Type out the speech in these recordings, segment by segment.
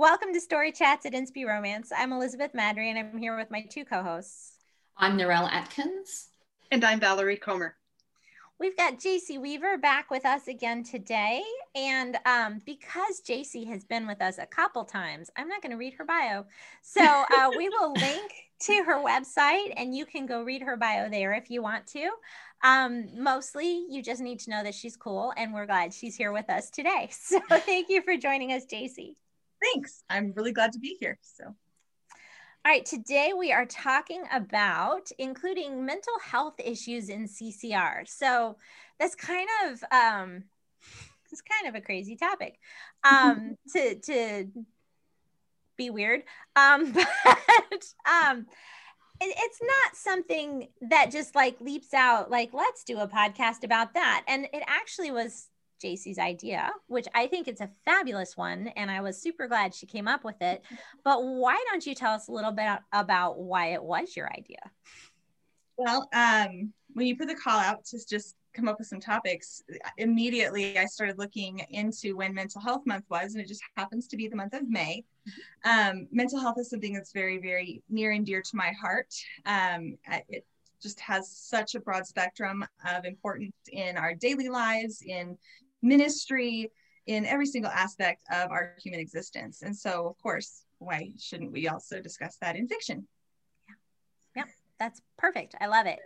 Welcome to Story Chats at Inspy Romance. I'm Elizabeth Maddrey and I'm here with my two co hosts. I'm Narelle Atkins. And I'm Valerie Comer. We've got JC Weaver back with us again today. And um, because JC has been with us a couple times, I'm not going to read her bio. So uh, we will link to her website and you can go read her bio there if you want to. Um, mostly, you just need to know that she's cool and we're glad she's here with us today. So thank you for joining us, JC. Thanks. I'm really glad to be here. So. All right, today we are talking about including mental health issues in CCR. So that's kind of um, it's kind of a crazy topic um, to to be weird, um, but um, it, it's not something that just like leaps out like let's do a podcast about that. And it actually was JC's idea, which I think it's a fabulous one. And I was super glad she came up with it. But why don't you tell us a little bit about why it was your idea? Well, um, when you put the call out to just come up with some topics, immediately I started looking into when Mental Health Month was, and it just happens to be the month of May. Um, mental health is something that's very, very near and dear to my heart. Um, it just has such a broad spectrum of importance in our daily lives, in ministry, in every single aspect of our human existence. And so, of course, why shouldn't we also discuss that in fiction? Yeah, yeah that's perfect. I love it.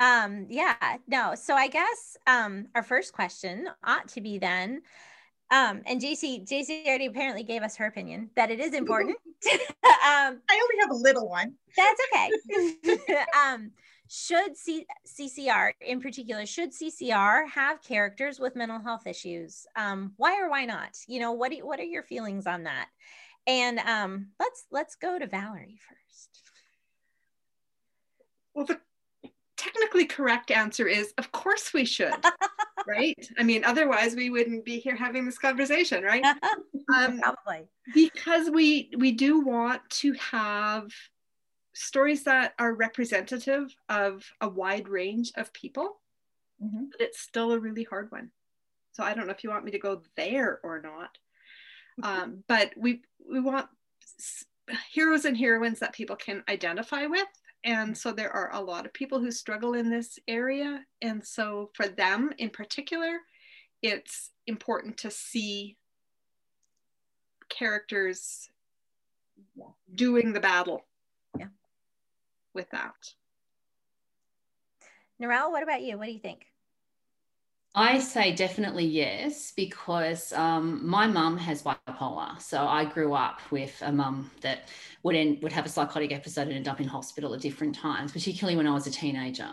Um, yeah, no. So I guess um, our first question ought to be then, um, and JC, JC already apparently gave us her opinion that it is important. um, I only have a little one. That's okay. um, should C- CCR in particular should CCR have characters with mental health issues? Um, why or why not? You know, what do, what are your feelings on that? And um, let's let's go to Valerie first. Well, the technically correct answer is of course we should right i mean otherwise we wouldn't be here having this conversation right um, probably because we we do want to have stories that are representative of a wide range of people, mm-hmm. but it's still a really hard one. So I don't know if you want me to go there or not. Mm-hmm. Um, but we we want heroes and heroines that people can identify with. And so there are a lot of people who struggle in this area. And so for them in particular, it's important to see characters doing the battle with that. Narelle, what about you? What do you think? I say definitely yes because um, my mum has bipolar, so I grew up with a mum that would end, would have a psychotic episode and end up in hospital at different times, particularly when I was a teenager.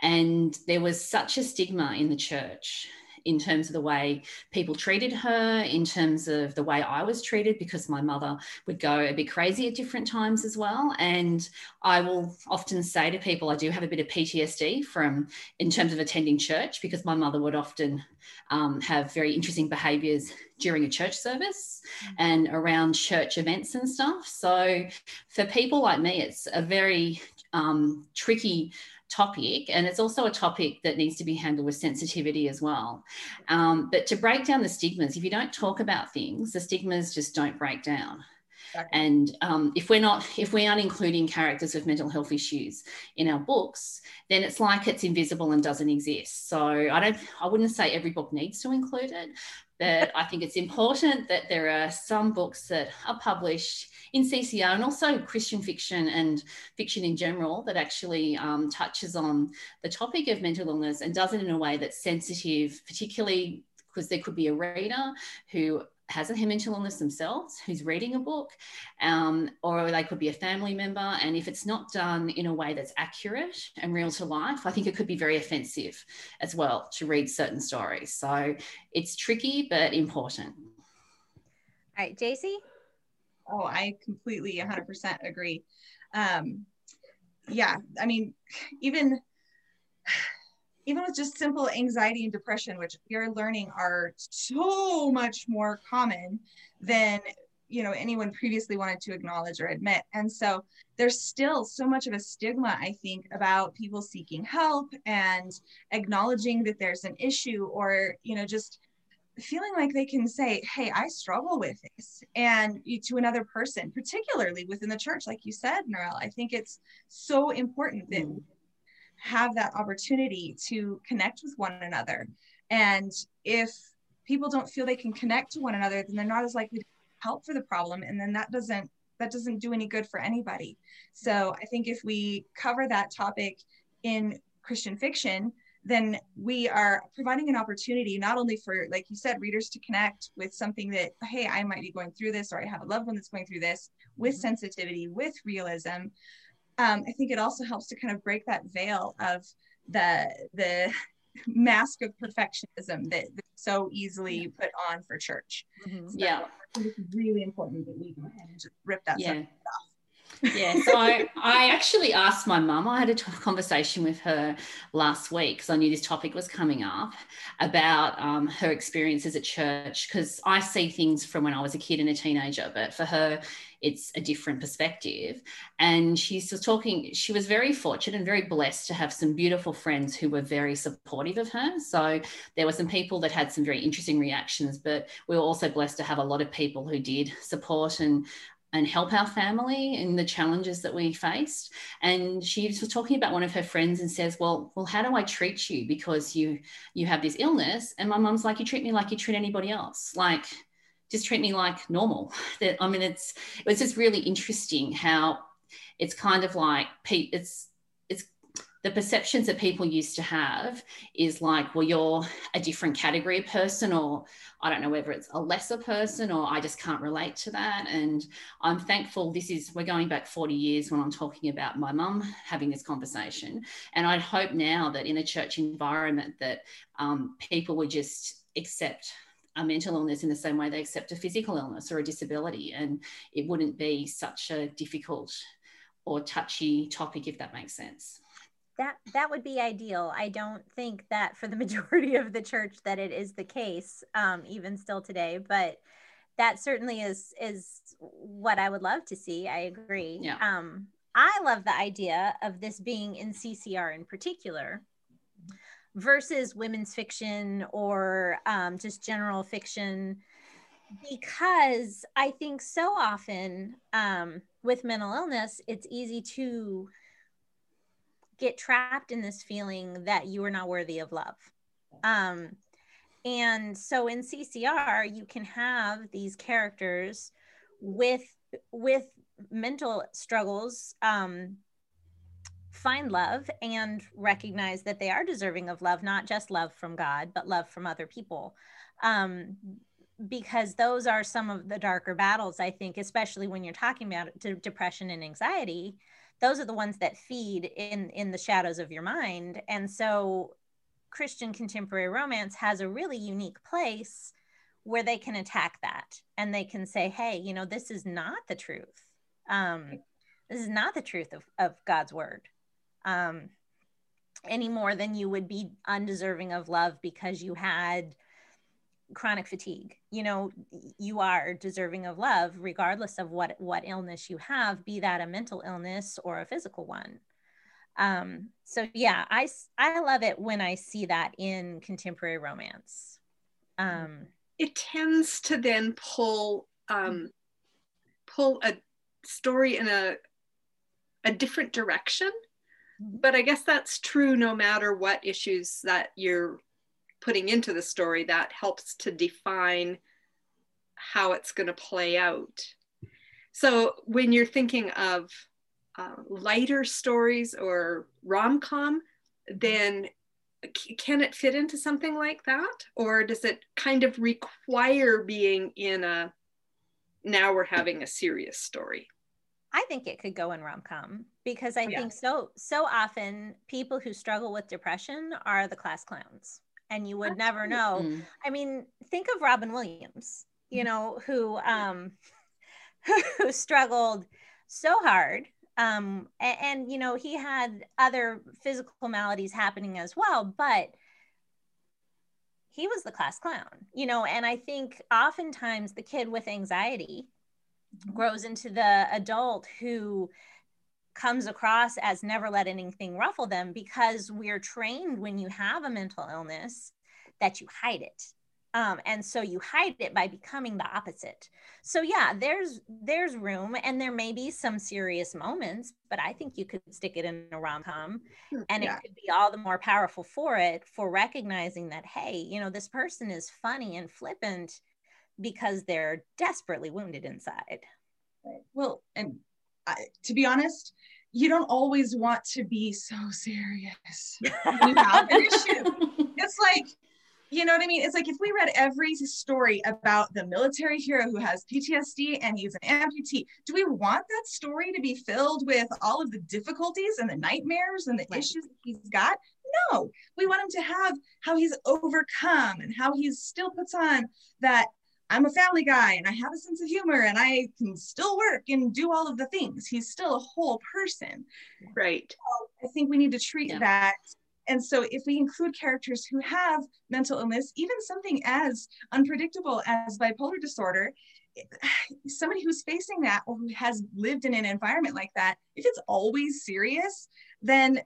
And there was such a stigma in the church in terms of the way people treated her, in terms of the way I was treated, because my mother would go a bit crazy at different times as well. And I will often say to people, I do have a bit of PTSD from in terms of attending church, because my mother would often um, have very interesting behaviors during a church service mm. and around church events and stuff. So for people like me, it's a very um, tricky topic, and it's also a topic that needs to be handled with sensitivity as well. Um, but to break down the stigmas, if you don't talk about things, the stigmas just don't break down. And um, if we're not, if we aren't including characters with mental health issues in our books, then it's like it's invisible and doesn't exist. So I don't, I wouldn't say every book needs to include it, but I think it's important that there are some books that are published in CCR and also Christian fiction and fiction in general that actually um, touches on the topic of mental illness and does it in a way that's sensitive, particularly because there could be a reader who has a mental illness themselves who's reading a book, um, or they could be a family member. And if it's not done in a way that's accurate and real to life, I think it could be very offensive as well to read certain stories. So it's tricky, but important. All right, JC? Oh, I completely 100% agree. Um, yeah, I mean, even even with just simple anxiety and depression, which we are learning are so much more common than you know anyone previously wanted to acknowledge or admit and so there's still so much of a stigma i think about people seeking help and acknowledging that there's an issue or you know just feeling like they can say, Hey, I struggle with this, and to another person, particularly within the church, like you said, Narelle, I think it's so important that mm. Have that opportunity to connect with one another. And if people don't feel they can connect to one another, then they're not as likely to help for the problem. And then that doesn't that doesn't do any good for anybody. So I think if we cover that topic in Christian fiction, then we are providing an opportunity not only for like you said readers to connect with something that hey i might be going through this or i have a loved one that's going through this with mm-hmm. sensitivity with realism um, i think it also helps to kind of break that veil of the the mask of perfectionism that, that's so easily put on for church mm-hmm. so yeah it's really important that we go ahead and just rip that yeah. off yeah so I, I actually asked my mum i had a conversation with her last week because i knew this topic was coming up about um, her experiences at church because i see things from when i was a kid and a teenager but for her it's a different perspective. And she was talking she was very fortunate and very blessed to have some beautiful friends who were very supportive of her. So there were some people that had some very interesting reactions but we were also blessed to have a lot of people who did support and and help our family in the challenges that we faced. And she was talking about one of her friends and says, "Well, well, how do I treat you because you you have this illness?" And my mum's like, "You treat me like you treat anybody else. Like, just treat me like normal." That I mean, it's it's just really interesting how it's kind of like it's the perceptions that people used to have is like, well, you're a different category of person, or I don't know whether it's a lesser person, or I just can't relate to that. And I'm thankful this is, we're going back 40 years when I'm talking about my mum having this conversation. And I'd hope now that in a church environment that um, people would just accept a mental illness in the same way they accept a physical illness or a disability. And it wouldn't be such a difficult or touchy topic, if that makes sense that that would be ideal. I don't think that for the majority of the church that it is the case um, even still today but that certainly is is what i would love to see. I agree. Yeah. um, i love the idea of this being in ccr in particular versus women's fiction or um, just general fiction because i think so often um, with mental illness it's easy to get trapped in this feeling that you are not worthy of love. Um, and so in CCR, you can have these characters with with mental struggles um, find love and recognize that they are deserving of love, not just love from God, but love from other people. Um, because those are some of the darker battles, I think, especially when you're talking about depression and anxiety those are the ones that feed in in the shadows of your mind. And so christian contemporary romance has a really unique place where they can attack that and they can say hey you know this is not the truth. Um, this is not the truth of, of god's word um, any more than you would be undeserving of love because you had chronic fatigue. You know you are deserving of love regardless of what what illness you have be that a mental illness or a physical one. Um so yeah i i love it when i see that in contemporary romance. Um it tends to then pull um pull a story in a a different direction. Mm-hmm. but i guess that's true no matter what issues that you're putting into the story that helps to define how it's going to play out. So when you're thinking of uh, lighter stories or rom com, then can it fit into something like that? Or does it kind of require being in a now we're having a serious story? I think it could go in rom com because I yeah. think so so often people who struggle with depression are the class clowns and you would never know. I mean, think of Robin Williams, you mm. know, who um who struggled so hard um and, and, you know he had other physical maladies happening as well but he was the class clown you know and i think oftentimes the kid with anxiety mm-hmm. grows into the adult who comes across as never let anything ruffle them because we're trained when you have a mental illness that you hide it. Um, and so you hide it by becoming the opposite. So yeah there's there's room and there may be some serious moments but i think you could stick it in a rom-com and yeah. it could be all the more powerful for it for recognizing that hey you know this person is funny and flippant because they're desperately wounded inside. Well and I, to be honest you don't always want to be so serious you have an issue it's like you know what I mean? It's like if we read every story about the military hero who has PTSD and he's an amputee, do we want that story to be filled with all of the difficulties and the nightmares and the right. issues that he's got? No, we want him to have how he's overcome and how he still puts on that I'm a family guy and I have a sense of humor and I can still work and do all of the things. He's still a whole person. Right. So I think we need to treat yeah. that and so if we include characters who have mental illness, even something as unpredictable as bipolar disorder, somebody who's facing that or who has lived in an environment like that, if it's always serious, then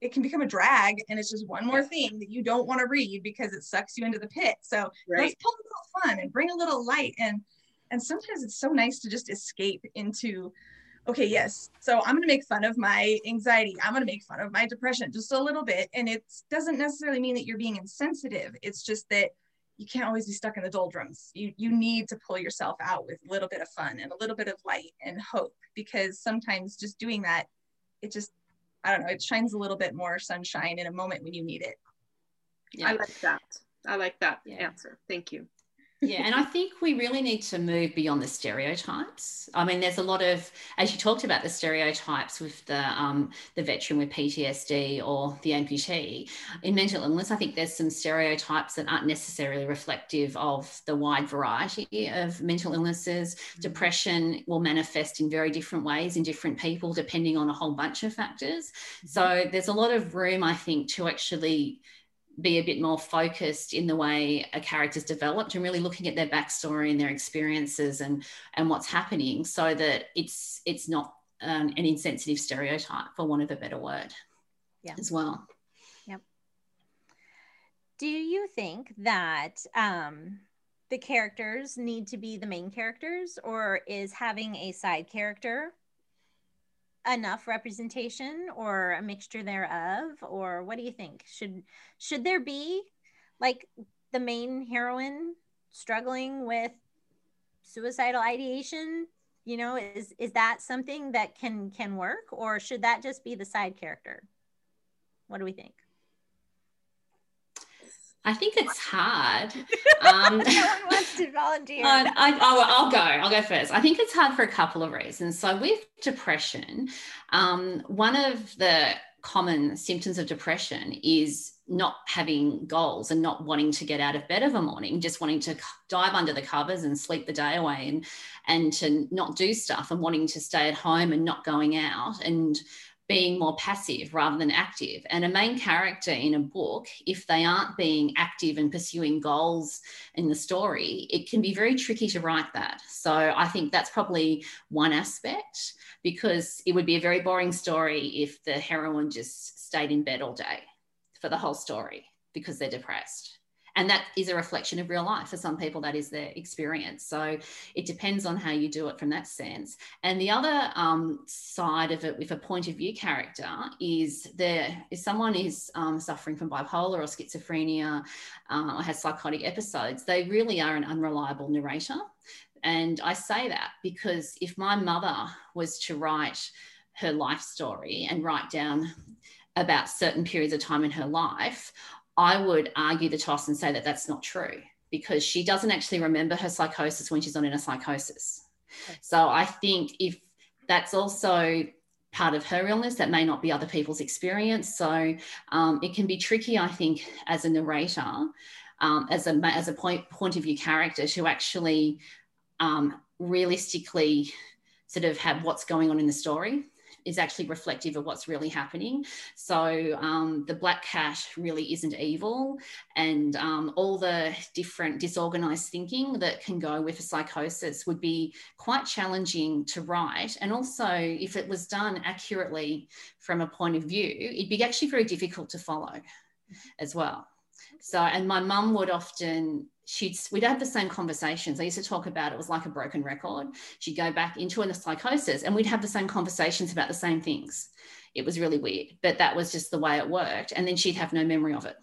it can become a drag and it's just one more thing that you don't want to read because it sucks you into the pit. So right. let's pull a little fun and bring a little light and and sometimes it's so nice to just escape into okay, yes. So I'm going to make fun of my anxiety. I'm going to make fun of my depression just a little bit. And it doesn't necessarily mean that you're being insensitive. It's just that you can't always be stuck in the doldrums. You, you need to pull yourself out with a little bit of fun and a little bit of light and hope because sometimes just doing that, it just, I don't know, it shines a little bit more sunshine in a moment when you need it. Yeah. I like that. I like that yeah. answer. Thank you yeah, and I think we really need to move beyond the stereotypes. I mean, there's a lot of, as you talked about the stereotypes with the um, the veteran with PTSD or the amputee in mental illness. I think there's some stereotypes that aren't necessarily reflective of the wide variety of mental illnesses. Mm-hmm. Depression will manifest in very different ways in different people, depending on a whole bunch of factors. Mm-hmm. So there's a lot of room, I think, to actually be a bit more focused in the way a character's developed and really looking at their backstory and their experiences and and what's happening so that it's it's not um, an insensitive stereotype for want of a better word yeah. as well. Yep. Do you think that um the characters need to be the main characters or is having a side character enough representation or a mixture thereof or what do you think? Should should there be like the main heroine struggling with suicidal ideation? You know is is that something that can can work or should that just be the side character? What do we think I think it's hard. Um, no one wants to volunteer. I, will go. I'll go first. I think it's hard for a couple of reasons. So, with depression, um, one of the common symptoms of depression is not having goals and not wanting to get out of bed of a morning, just wanting to dive under the covers and sleep the day away and and to not do stuff and wanting to stay at home and not going out and being more passive rather than active. And a main character in a book, if they aren't being active and pursuing goals in the story, it can be very tricky to write that. So I think that's probably one aspect because it would be a very boring story if the heroine just stayed in bed all day for the whole story because they're depressed and that is a reflection of real life for some people that is their experience. So it depends on how you do it from that sense. And the other um, side of it with a point of view character is there if someone is um, suffering from bipolar or schizophrenia uh, or has psychotic episodes they really are an unreliable narrator. And i say that because if my mother was to write her life story and write down about certain periods of time in her life, I would argue the toss and say that that's not true because she doesn't actually remember her psychosis when she's not in a psychosis. So I think if that's also part of her illness, that may not be other people's experience. So um, it can be tricky, I think, as a narrator, um, as a as a point point of view character to actually um, realistically sort of have what's going on in the story is actually reflective of what's really happening. So um, the black cat really isn't evil, and um, all the different disorganized thinking that can go with a psychosis would be quite challenging to write. And also, if it was done accurately from a point of view, it'd be actually very difficult to follow as well. So, and my mum would often, she'd, we'd have the same conversations. I used to talk about it was like a broken record. She'd go back into a psychosis and we'd have the same conversations about the same things. It was really weird, but that was just the way it worked. And then she'd have no memory of it.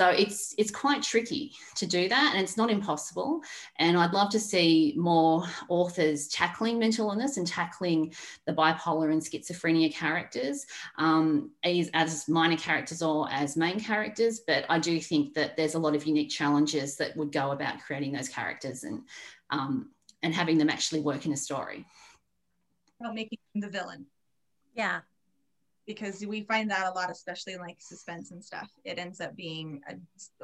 So it's it's quite tricky to do that, and it's not impossible. And I'd love to see more authors tackling mental illness and tackling the bipolar and schizophrenia characters um, as, as minor characters or as main characters. But I do think that there's a lot of unique challenges that would go about creating those characters and um, and having them actually work in a story. About making the villain. Yeah because we find that a lot, especially in like suspense and stuff. It ends up being a,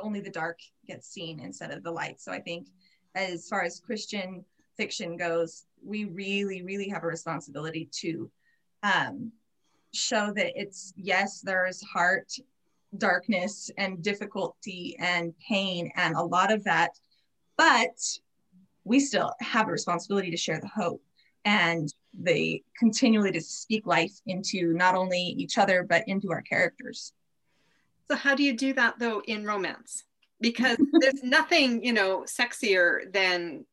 only the dark gets seen instead of the light. So I think as far as Christian fiction goes, we really, really have a responsibility to um, show that it's yes, there's heart, darkness, and difficulty and pain, and a lot of that, but we still have a responsibility to share the hope and they continually to speak life into not only each other but into our characters. So how do you do that though in romance? Because there's nothing you know sexier than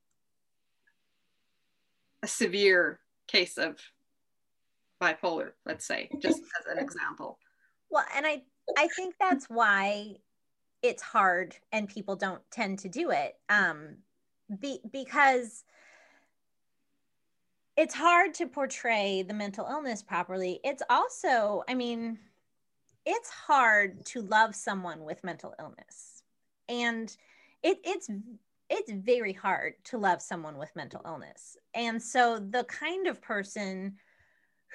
a severe case of bipolar let's say just as an example. Well and i i think that's why it's hard and people don't tend to do it um be, because it's hard to portray the mental illness properly. It's also, I mean, it's hard to love someone with mental illness. And it, it's it's very hard to love someone with mental illness. And so the kind of person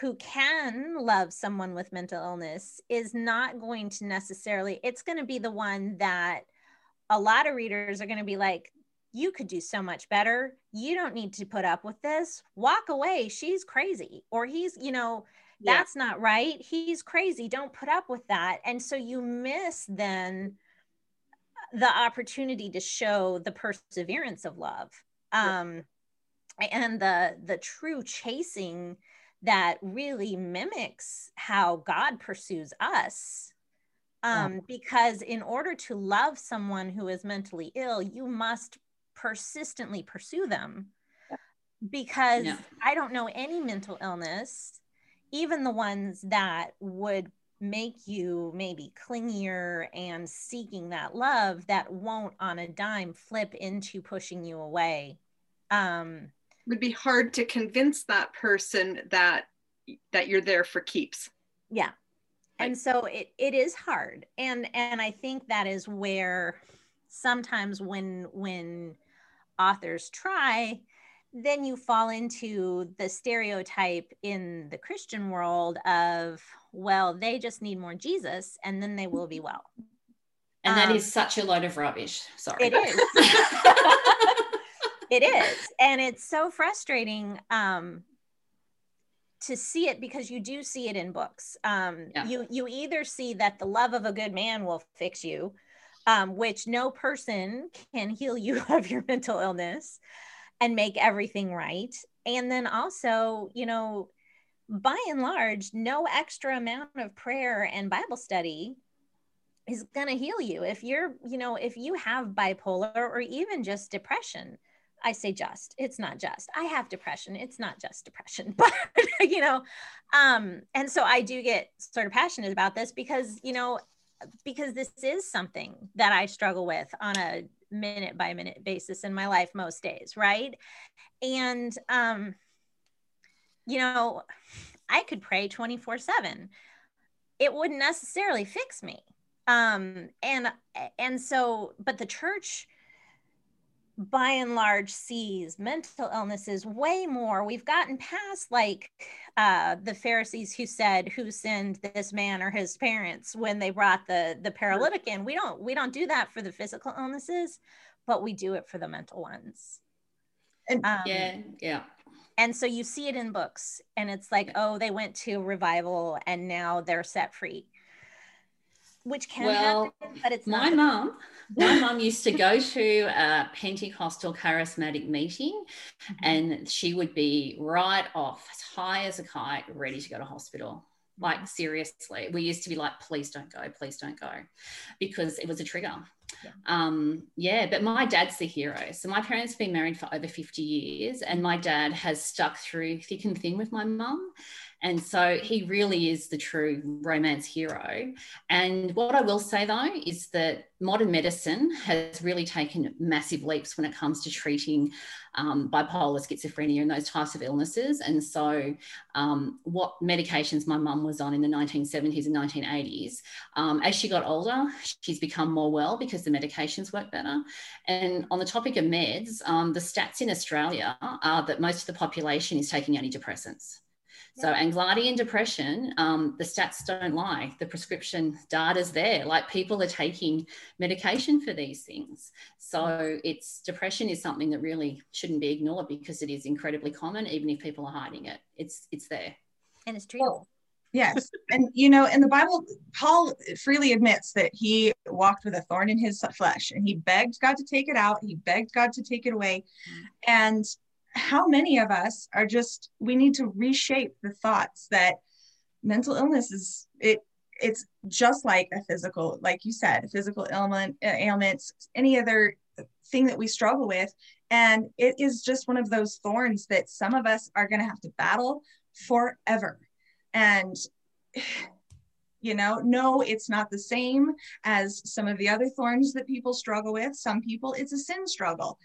who can love someone with mental illness is not going to necessarily it's going to be the one that a lot of readers are going to be like you could do so much better. You don't need to put up with this. Walk away. She's crazy. Or he's, you know, that's yeah. not right. He's crazy. Don't put up with that. And so you miss then the opportunity to show the perseverance of love. Um and the the true chasing that really mimics how God pursues us um, because in order to love someone who is mentally ill, you must persistently pursue them because yeah. I don't know any mental illness, even the ones that would make you maybe clingier and seeking that love that won't on a dime flip into pushing you away. Um, it would be hard to convince that person that that you're there for keeps. Yeah. And so it, it is hard. And and I think that is where sometimes when when authors try, then you fall into the stereotype in the Christian world of, well, they just need more Jesus and then they will be well. And that um, is such a load of rubbish. Sorry. It is. it is. And it's so frustrating um, to see it because you do see it in books. Um, yeah. You you either see that the love of a good man will fix you, um, which no person can heal you of your mental illness and make everything right. And then also, you know, by and large, no extra amount of prayer and Bible study is going to heal you. If you're, you know, if you have bipolar or even just depression, I say just, it's not just. I have depression. It's not just depression, but you know, um, and so I do get sort of passionate about this because, you know, because this is something that I struggle with on a minute by minute basis in my life most days, right? And um you know, I could pray 24/7. It wouldn't necessarily fix me. Um and and so but the church by and large sees mental illnesses way more. We've gotten past like uh, the Pharisees who said, "Who sinned this man or his parents?" when they brought the the paralytic in. We don't we don't do that for the physical illnesses, but we do it for the mental ones. And, um, yeah, yeah. And so you see it in books, and it's like, oh, they went to revival and now they're set free which can well, happen, but it's my mom. My mom used to go to a Pentecostal charismatic meeting, mm-hmm. and she would be right off as high as a kite, ready to go to hospital. Like seriously, we used to be like, "Please don't go, please don't go," because it was a trigger. Yeah. Um, yeah, but my dad's the hero. So my parents have been married for over 50 years, and my dad has stuck through thick and thin with my mum. And so he really is the true romance hero. And what I will say though is that modern medicine has really taken massive leaps when it comes to treating um, bipolar, schizophrenia, and those types of illnesses. And so, um, what medications my mum was on in the 1970s and 1980s, um, as she got older, she's become more well because the medications work better. And on the topic of meds, um, the stats in Australia are that most of the population is taking antidepressants. So anxiety and depression, um, the stats don't lie. The prescription data's there. Like people are taking medication for these things. So it's depression is something that really shouldn't be ignored because it is incredibly common, even if people are hiding it. It's it's there. And it's treatable. Yes. And you know, in the Bible, Paul freely admits that he walked with a thorn in his flesh and he begged God to take it out. He begged God to take it away. Mm-hmm. And how many of us are just we need to reshape the thoughts that mental illness is it it's just like a physical like you said physical ailment uh, ailments any other thing that we struggle with. And it is just one of those thorns that some of us are going to have to battle forever. And you know no it's not the same as some of the other thorns that people struggle with. Some people it's a sin struggle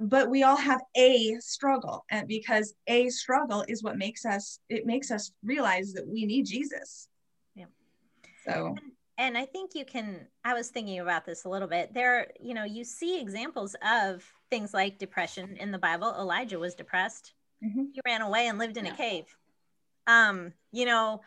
but we all have a struggle and because a struggle is what makes us it makes us realize that we need jesus. Yeah. So. And i think you can i was thinking about this a little bit. There you know you see examples of things like depression in the bible. Elijah was depressed. Mm-hmm. he ran away and lived in yeah. a cave. Um you know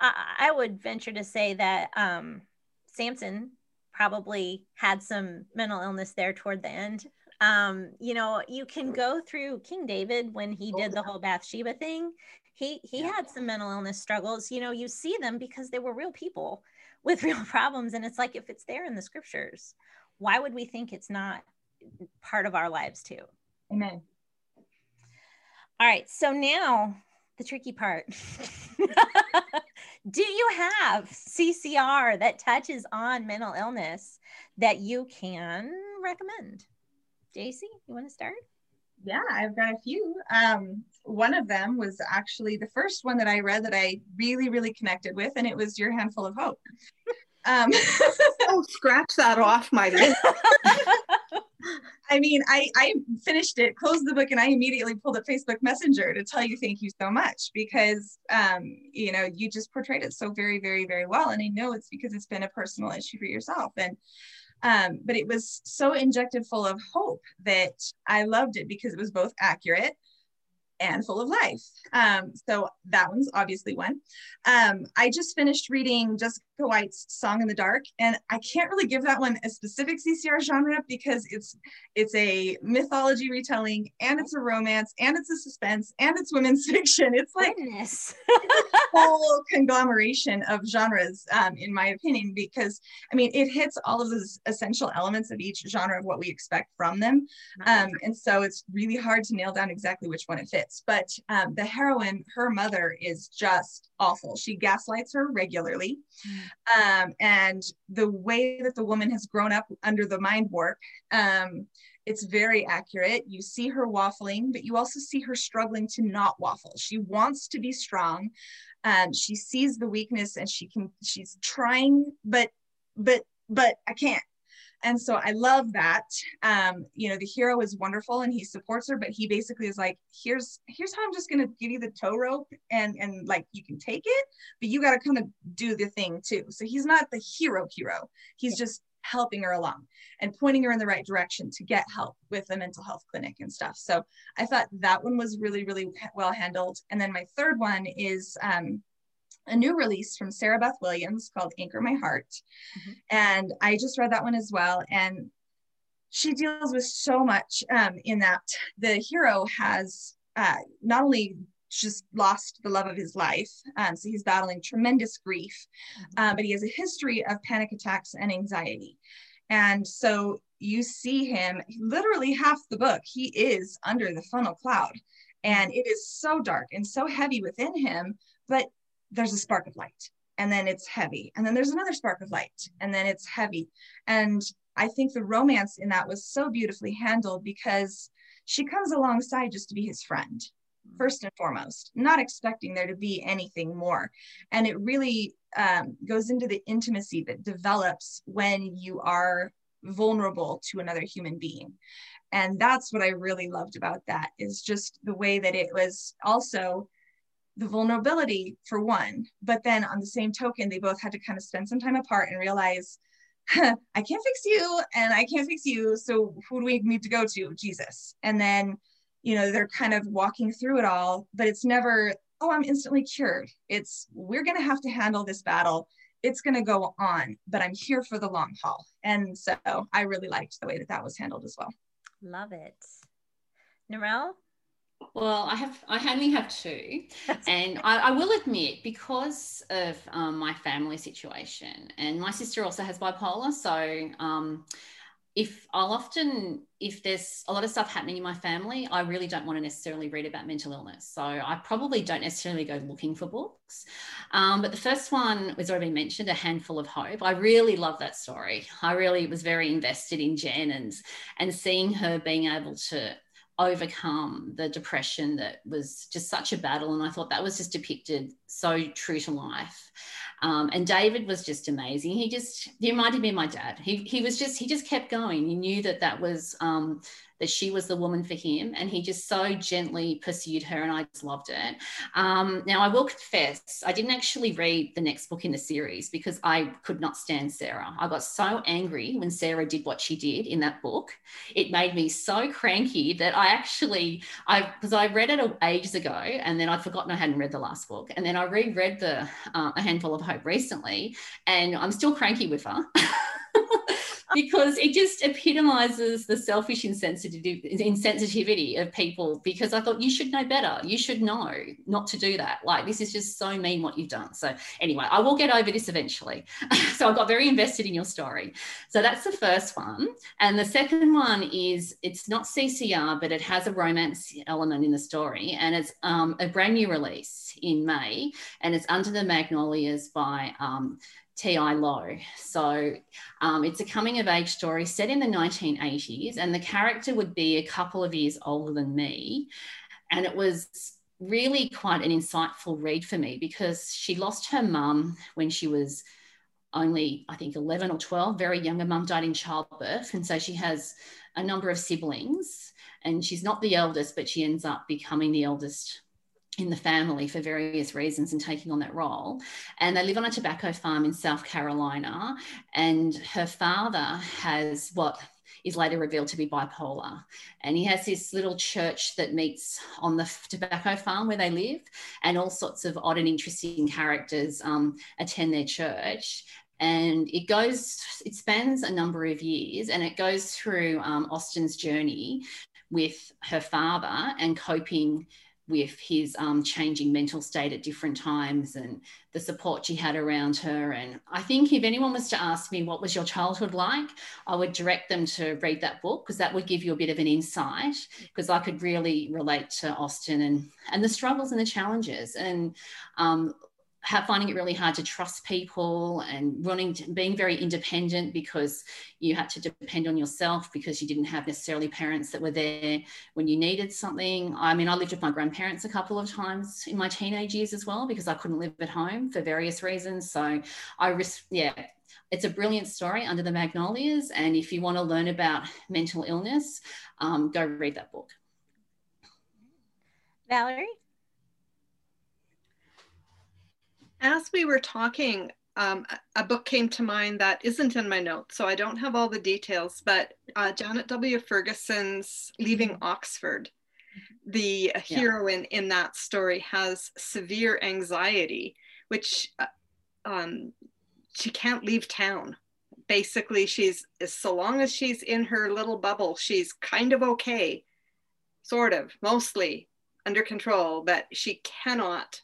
I, I would venture to say that um samson probably had some mental illness there toward the end um you know you can go through king david when he did the whole bathsheba thing. He he yeah. had some mental illness struggles. You know you see them because they were real people with real problems and it's like if it's there in the scriptures why would we think it's not part of our lives too? Amen. All right so now the tricky part. Do you have ccr that touches on mental illness that you can recommend Jacy, you want to start? Yeah, I've got a few. Um, one of them was actually the first one that I read that I really, really connected with, and it was Your Handful of Hope. Um, oh, scratch that off my list. I mean, I, I finished it, closed the book, and I immediately pulled up Facebook Messenger to tell you thank you so much because, um, you know, you just portrayed it so very, very, very well. And I know it's because it's been a personal issue for yourself. And um, but it was so injected full of hope that I loved it because it was both accurate and full of life. Um, so that one's obviously one. Um, I just finished reading Jessica White's Song in the Dark, and I can't really give that one a specific CCR genre because it's it's a mythology retelling, and it's a romance, and it's a suspense, and it's women's fiction. It's like Goodness. a whole conglomeration of genres, um, in my opinion, because I mean it hits all of those essential elements of each genre of what we expect from them, um, and so it's really hard to nail down exactly which one it fits. But um, the heroine, her mother, is just awful. She gaslights her regularly. Um, and the way that the woman has grown up under the mind warp um, it's very accurate. You see her waffling but you also see her struggling to not waffle. She wants to be strong. Um, she sees the weakness and she can she's trying but but but i can't and so i love that um, you know the hero is wonderful and he supports her but he basically is like here's here's how i'm just going to give you the tow rope and and like you can take it but you got to kind of do the thing too. So he's not the hero hero. He's yeah. just helping her along and pointing her in the right direction to get help with the mental health clinic and stuff. So i thought that one was really really well handled. And then my third one is um, a new release from Sarah Beth Williams called Anchor My Heart. Mm-hmm. And I just read that one as well. And she deals with so much um, in that the hero has uh, not only just lost the love of his life, um, so he's battling tremendous grief, mm-hmm. uh, but he has a history of panic attacks and anxiety. And so you see him literally half the book, he is under the funnel cloud. And it is so dark and so heavy within him, but there's a spark of light and then it's heavy and then there's another spark of light and then it's heavy. And i think the romance in that was so beautifully handled because she comes alongside just to be his friend first and foremost not expecting there to be anything more. And it really um, goes into the intimacy that develops when you are vulnerable to another human being. And that's what i really loved about that is just the way that it was also the vulnerability for one but then on the same token they both had to kind of spend some time apart and realize i can't fix you and i can't fix you so who do we need to go to? Jesus. And then you know they're kind of walking through it all but it's never oh i'm instantly cured. It's we're going to have to handle this battle. It's going to go on but i'm here for the long haul. And so i really liked the way that that was handled as well. Love it. Narelle? Well, I have I only have two, and I, I, will admit because of um, my family situation, and my sister also has bipolar, so um, if I'll often if there's a lot of stuff happening in my family, I really don't want to necessarily read about mental illness, so I probably don't necessarily go looking for books. Um, but the first one was already mentioned, A Handful of Hope. I really love that story. I really was very invested in Jen and and seeing her being able to overcome the depression that was just such a battle. And I thought that was just depicted so true to life. Um, and David was just amazing. He just, he reminded me of my dad. He, he was just, he just kept going. He knew that that was um, that she was the woman for him. And he just so gently pursued her, and I just loved it. Um, now, I will confess, I didn't actually read the next book in the series because I could not stand Sarah. I got so angry when Sarah did what she did in that book. It made me so cranky that I actually, I because I read it ages ago, and then I'd forgotten I hadn't read the last book, and then I reread the uh, A Handful of Hope recently, and I'm still cranky with her. because it just epitomizes the selfish insensitivity of people because I thought you should know better. You should know not to do that. Like this is just so mean what you've done. So anyway, I will get over this eventually. so I got very invested in your story. So that's the first one. And the second one is it's not CCR, but it has a romance element in the story. And it's um, a brand new release in May. And it's Under the Magnolias by um, T.I. Lowe. So um, it's a coming of age story set in the 1980s, and the character would be a couple of years older than me. And it was really quite an insightful read for me because she lost her mum when she was only, I think, 11 or 12. Very young. Her mum died in childbirth. And so she has a number of siblings, and she's not the eldest, but she ends up becoming the eldest in the family for various reasons and taking on that role. And they live on a tobacco farm in South Carolina. And her father has what is later revealed to be bipolar. And he has this little church that meets on the tobacco farm where they live, and all sorts of odd and interesting characters um, attend their church. And it goes, it spans a number of years, and it goes through um, Austen's journey with her father and coping with his um, changing mental state at different times and the support she had around her. And I think if anyone was to ask me, what was your childhood like? I would direct them to read that book because that would give you a bit of an insight because I could really relate to Austen and, and the struggles and the challenges. And um, finding it really hard to trust people and running being very independent because you had to depend on yourself because you didn't have necessarily parents that were there when you needed something. I mean i lived with my grandparents a couple of times in my teenage years as well because i couldn't live at home for various reasons. So i risk yeah it's a brilliant story under the magnolias. And if you want to learn about mental illness um, go read that book. Valerie As we were talking, um, a book came to mind that isn't in my notes, so I don't have all the details, but uh, Janet W. Ferguson's Leaving mm-hmm. Oxford. The yeah. heroine in that story has severe anxiety, which uh, um, she can't leave town. Basically, she's so long as she's in her little bubble, she's kind of okay, sort of, mostly under control, but she cannot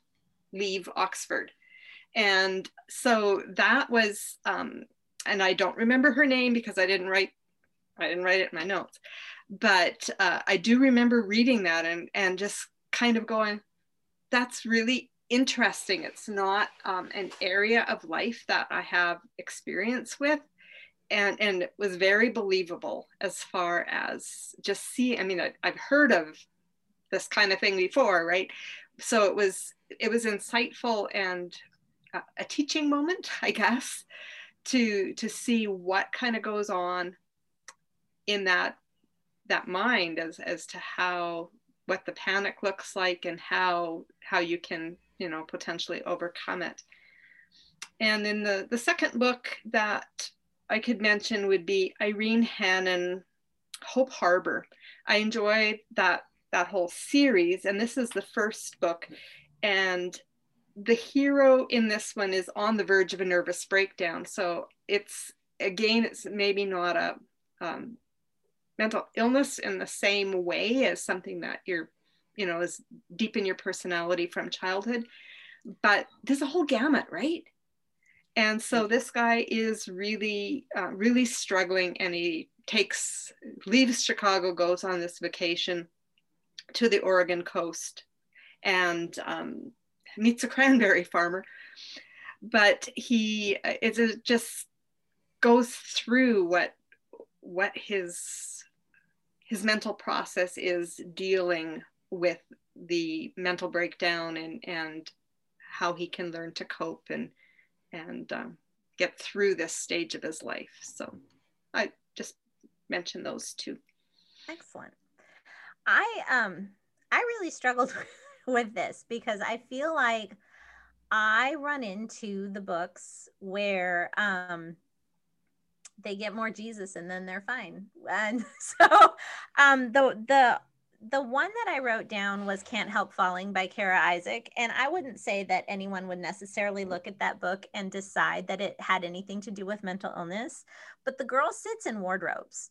leave Oxford. And so that was, um, and I don't remember her name because I didn't write, I didn't write it in my notes, but uh, I do remember reading that and, and just kind of going, that's really interesting. It's not um, an area of life that I have experience with. And, and it was very believable as far as just see. I mean, I, I've heard of this kind of thing before, right? So it was it was insightful and a, a teaching moment, I guess, to to see what kind of goes on in that that mind as as to how what the panic looks like and how how you can you know potentially overcome it. And in the the second book that i could mention would be irene hannon hope harbor. I enjoyed that that whole series and this is the first book. And the hero in this one is on the verge of a nervous breakdown. So it's again it's maybe not a um, mental illness in the same way as something that you're you know is deep in your personality from childhood but there's a whole gamut right? And so this guy is really uh, really struggling and he takes leaves chicago goes on this vacation to the oregon coast and um, meets a cranberry farmer. But he it just goes through what what his his mental process is dealing with the mental breakdown and and how he can learn to cope and and um, get through this stage of his life. So i just mentioned those two. Excellent. I um i really struggled with this because i feel like i run into the books where um they get more jesus and then they're fine and so um the the the one that I wrote down was Can't Help Falling by Kara Isaac. And I wouldn't say that anyone would necessarily look at that book and decide that it had anything to do with mental illness. But the girl sits in wardrobes,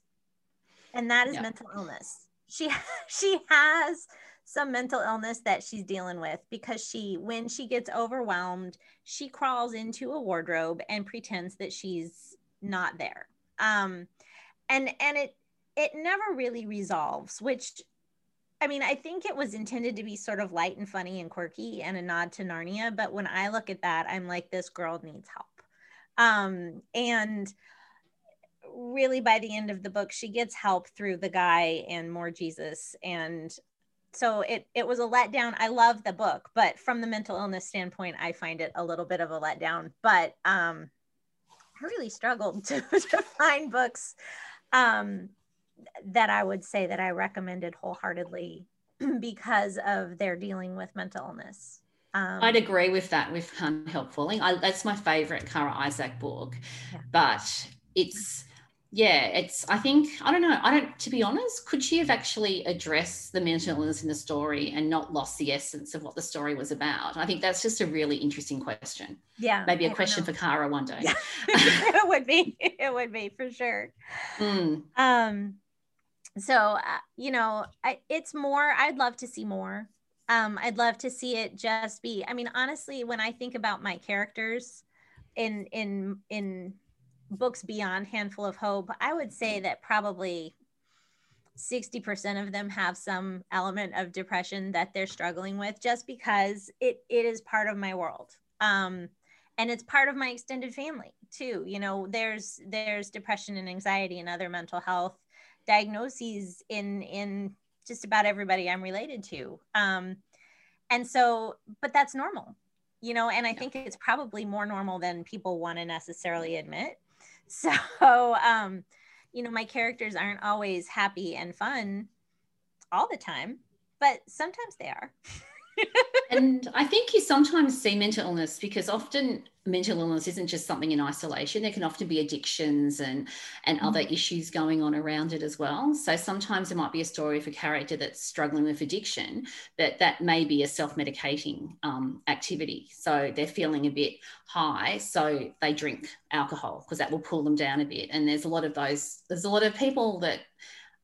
and that is yeah. mental illness. She she has some mental illness that she's dealing with because she when she gets overwhelmed, she crawls into a wardrobe and pretends that she's not there. Um and and it it never really resolves, which I mean, I think it was intended to be sort of light and funny and quirky and a nod to Narnia. But when I look at that, I'm like, this girl needs help. Um, and really, by the end of the book, she gets help through the guy and more Jesus. And so it it was a letdown. I love the book, but from the mental illness standpoint, I find it a little bit of a letdown. But um, I really struggled to, to find books um, that I would say that I recommended wholeheartedly because of their dealing with mental illness. Um, I'd agree with that with Can't Help Falling. I, that's my favorite Kara Isaac book, yeah. but it's yeah, it's, I think, I don't know. I don't, to be honest, could she have actually addressed the mental illness in the story and not lost the essence of what the story was about? I think that's just a really interesting question. Yeah. Maybe a question for Kara one day. Yeah. it would be, it would be for sure. Mm. Um, so, uh, you know, I, it's more, I'd love to see more. Um, I'd love to see it just be, I mean, honestly, when I think about my characters in, in, in, books beyond Handful of Hope, I would say that probably 60% of them have some element of depression that they're struggling with just because it, it is part of my world. Um, and it's part of my extended family too. You know, there's there's depression and anxiety and other mental health diagnoses in in just about everybody I'm related to. Um, and so, but that's normal, you know, and I think it's probably more normal than people want to necessarily admit. So, um, you know, my characters aren't always happy and fun all the time, but sometimes they are. and I think you sometimes see mental illness because often mental illness isn't just something in isolation. There can often be addictions and and mm-hmm. other issues going on around it as well. So sometimes there might be a story of a character that's struggling with addiction, but that may be a self-medicating um, activity. So they're feeling a bit high, so they drink alcohol because that will pull them down a bit. And there's a lot of those. There's a lot of people that.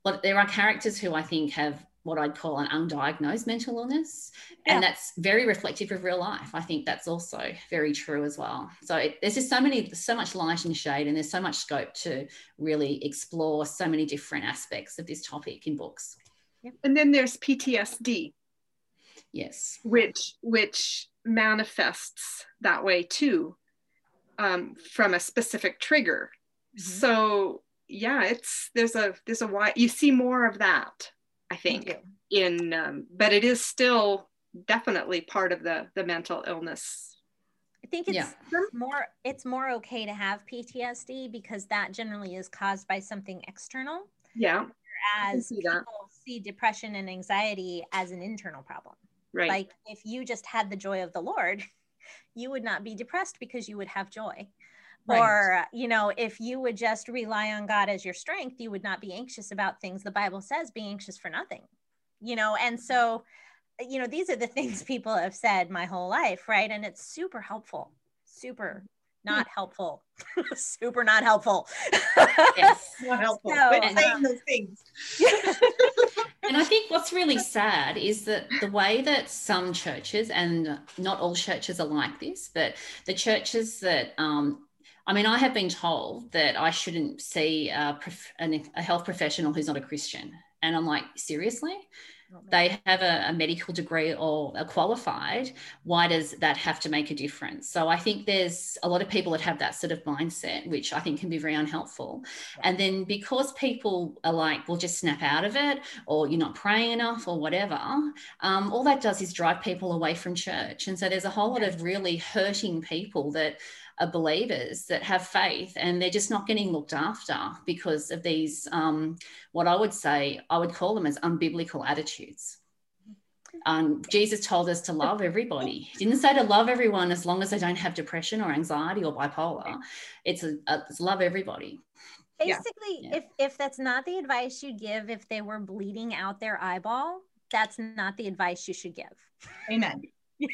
But there are characters who I think have what I'd call an undiagnosed mental illness. Yeah. And that's very reflective of real life. I think that's also very true as well. So it, there's just so many, so much light and shade, and there's so much scope to really explore so many different aspects of this topic in books. And then there's PTSD. Yes. Which which manifests that way too, um, from a specific trigger. Mm-hmm. So yeah, it's there's a there's a why you see more of that, I think, in um, but it is still definitely part of the the mental illness I think it's yeah. more it's more okay to have PTSD because that generally is caused by something external. Yeah. Whereas see people that. see depression and anxiety as an internal problem. Right. Like if you just had the joy of the Lord, you would not be depressed because you would have joy. Right. Or, you know, if you would just rely on God as your strength, you would not be anxious about things. The Bible says be anxious for nothing, you know, and so you know, these are the things people have said my whole life, right? And it's super helpful, super not hmm. helpful, super not helpful. yes, not helpful. So, but saying those things. and I think what's really sad is that the way that some churches, and not all churches are like this, but the churches that um, I mean, I have been told that I shouldn't see a, prof- a, health professional who's not a Christian. And I'm like, seriously? they have a, a, medical degree or are qualified. Why does that have to make a difference? So i think there's a lot of people that have that sort of mindset which i think can be very unhelpful. And then because people are like well just snap out of it or you're not praying enough or whatever um, all that does is drive people away from church. And so there's a whole lot of really hurting people that are believers that have faith and they're just not getting looked after because of these, um, what I would say, I would call them as unbiblical attitudes. Um, Jesus told us to love everybody. He didn't say to love everyone as long as they don't have depression or anxiety or bipolar. It's, a, a it's love everybody. Basically, yeah. if if that's not the advice you give, if they were bleeding out their eyeball, that's not the advice you should give. Amen.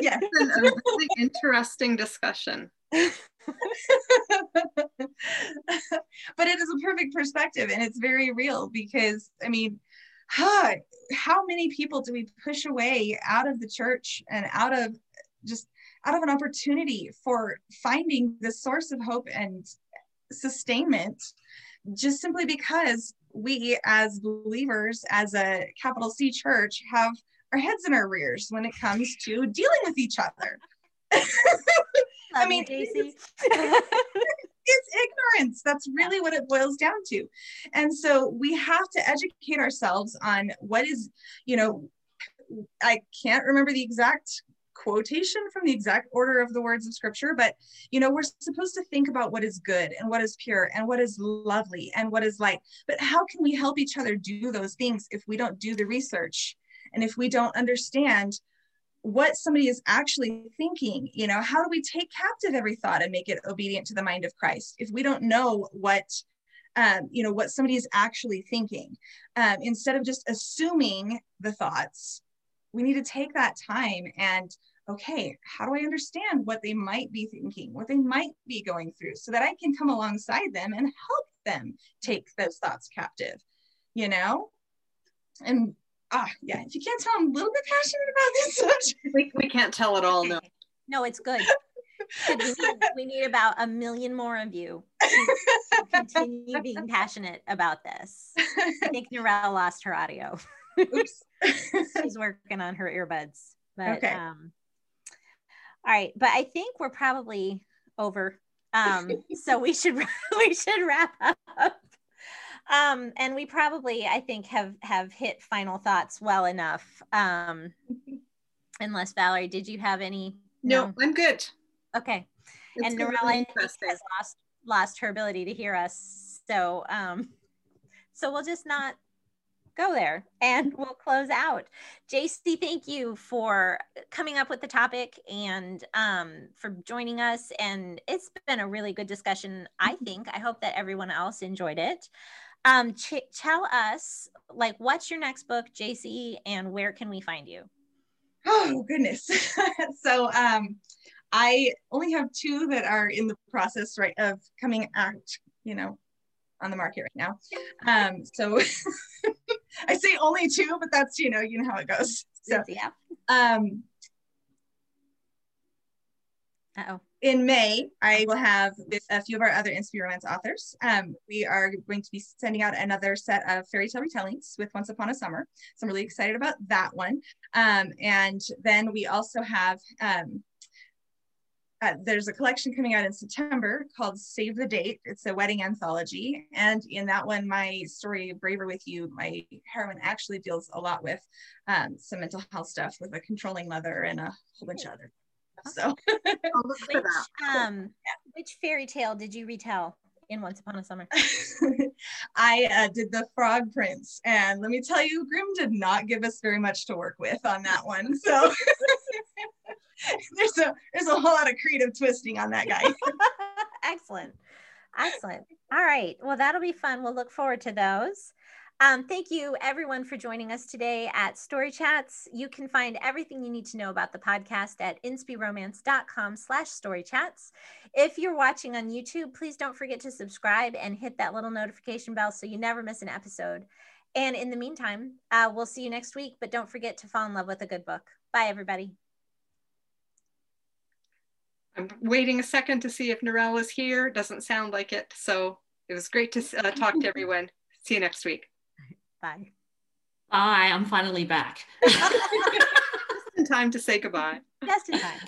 yes, a really interesting discussion. but it is a perfect perspective and it's very real because I mean, huh, how many people do we push away out of the church and out of just out of an opportunity for finding the source of hope and sustainment just simply because we as believers as a capital C church have our heads in our rears when it comes to dealing with each other. I mean, it's, it's ignorance. That's really what it boils down to. And so we have to educate ourselves on what is, you know, I can't remember the exact quotation from the exact order of the words of scripture but you know we're supposed to think about what is good and what is pure and what is lovely and what is light but how can we help each other do those things if we don't do the research and if we don't understand what somebody is actually thinking you know how do we take captive every thought and make it obedient to the mind of christ? If we don't know what um, you know what somebody is actually thinking um, instead of just assuming the thoughts we need to take that time and okay how do i understand what they might be thinking what they might be going through so that i can come alongside them and help them take those thoughts captive you know? And ah, yeah, if you can't tell, I'm a little bit passionate about this subject. We, we can't tell at all, no. No, it's good. we, need, we need about a million more of you to continue being passionate about this. I think Narelle lost her audio. Oops. She's working on her earbuds. But okay. um all right, but I think we're probably over. Um, so we should we should wrap up um, and we probably i think have have hit final thoughts well enough um, unless valerie did you have any no, no? i'm good okay it's and Narelle has lost lost her ability to hear us so um so we'll just not go there and we'll close out. JC, thank you for coming up with the topic and um, for joining us. And it's been a really good discussion, I think. I hope that everyone else enjoyed it. Um, ch- tell us, like, what's your next book, JC, and where can we find you? Oh goodness. so um, I only have two that are in the process right of coming out, you know, on the market right now. Um, so I say only two, but that's you know, you know how it goes. So yeah. Um, oh. In May, I will have with a few of our other Inspy Romance authors. Um, we are going to be sending out another set of fairy tale retellings with Once Upon a Summer. So I'm really excited about that one. Um, and then we also have um, uh, there's a collection coming out in September called Save the Date. It's a wedding anthology. And in that one, my story, Braver With You, my heroine actually deals a lot with um, some mental health stuff with a controlling mother and a whole bunch of other so which, um, which fairy tale did you retell in Once Upon a Summer? I uh, did the Frog Prince, and let me tell you, Grimm did not give us very much to work with on that one. So there's a there's a whole lot of creative twisting on that guy. Excellent. Excellent. All right. Well, that'll be fun. We'll look forward to those. Um, thank you, everyone, for joining us today at Story Chats. You can find everything you need to know about the podcast at inspyromance.com slash storychats. If you're watching on YouTube, please don't forget to subscribe and hit that little notification bell so you never miss an episode. And in the meantime, uh, we'll see you next week, but don't forget to fall in love with a good book. Bye, everybody. I'm waiting a second to see if Narelle is here. Doesn't sound like it. So it was great to uh, talk to everyone. See you next week. Bye. Bye. I'm finally back. Just in time to say goodbye. Just in time.